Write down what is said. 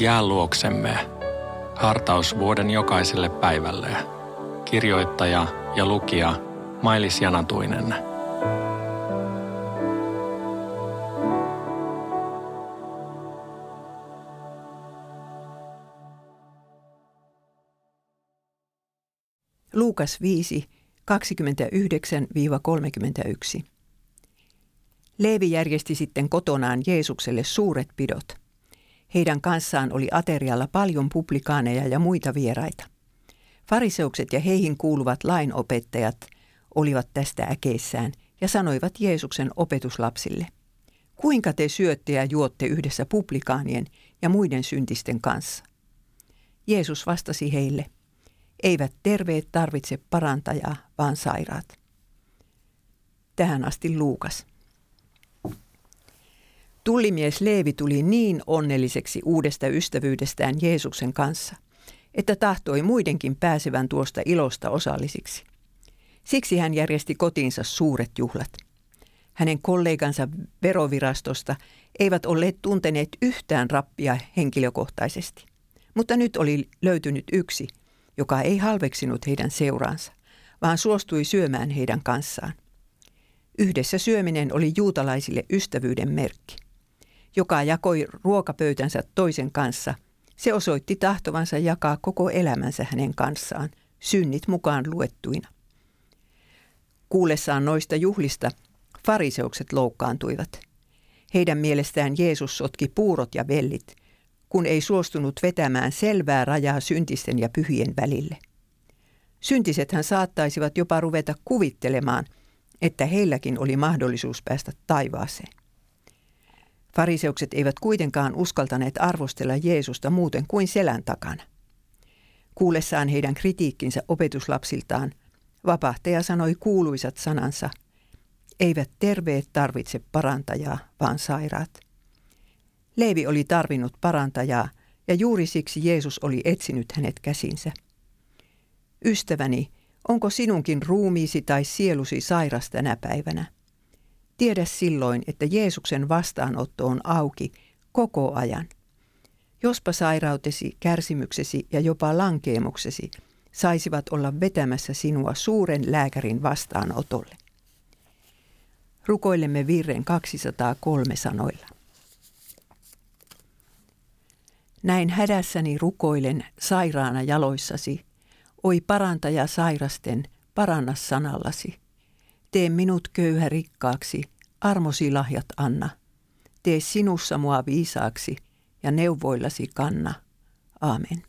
Jää luoksemme. Hartaus vuoden jokaiselle päivälle. Kirjoittaja ja lukija Mailis Janatuinen. Luukas 5, 29-31. Leevi järjesti sitten kotonaan Jeesukselle suuret pidot. Heidän kanssaan oli aterialla paljon publikaaneja ja muita vieraita. Fariseukset ja heihin kuuluvat lainopettajat olivat tästä äkeissään ja sanoivat Jeesuksen opetuslapsille, kuinka te syötte ja juotte yhdessä publikaanien ja muiden syntisten kanssa? Jeesus vastasi heille, eivät terveet tarvitse parantajaa, vaan sairaat. Tähän asti Luukas. Tullimies Leevi tuli niin onnelliseksi uudesta ystävyydestään Jeesuksen kanssa, että tahtoi muidenkin pääsevän tuosta ilosta osallisiksi. Siksi hän järjesti kotiinsa suuret juhlat. Hänen kollegansa verovirastosta eivät olleet tunteneet yhtään rappia henkilökohtaisesti. Mutta nyt oli löytynyt yksi, joka ei halveksinut heidän seuraansa, vaan suostui syömään heidän kanssaan. Yhdessä syöminen oli juutalaisille ystävyyden merkki joka jakoi ruokapöytänsä toisen kanssa, se osoitti tahtovansa jakaa koko elämänsä hänen kanssaan, synnit mukaan luettuina. Kuullessaan noista juhlista fariseukset loukkaantuivat. Heidän mielestään Jeesus sotki puurot ja vellit, kun ei suostunut vetämään selvää rajaa syntisten ja pyhien välille. Syntisethän saattaisivat jopa ruveta kuvittelemaan, että heilläkin oli mahdollisuus päästä taivaaseen. Fariseukset eivät kuitenkaan uskaltaneet arvostella Jeesusta muuten kuin selän takana. Kuullessaan heidän kritiikkinsä opetuslapsiltaan, vapahtaja sanoi kuuluisat sanansa, eivät terveet tarvitse parantajaa, vaan sairaat. Leevi oli tarvinnut parantajaa, ja juuri siksi Jeesus oli etsinyt hänet käsinsä. Ystäväni, onko sinunkin ruumiisi tai sielusi sairas tänä päivänä? Tiedä silloin, että Jeesuksen vastaanotto on auki koko ajan. Jospa sairautesi, kärsimyksesi ja jopa lankeemuksesi saisivat olla vetämässä sinua suuren lääkärin vastaanotolle. Rukoilemme virren 203 sanoilla. Näin hädässäni rukoilen sairaana jaloissasi, oi parantaja sairasten, paranna sanallasi – Tee minut köyhä rikkaaksi, armosi lahjat anna. Tee sinussa mua viisaaksi ja neuvoillasi kanna. Aamen.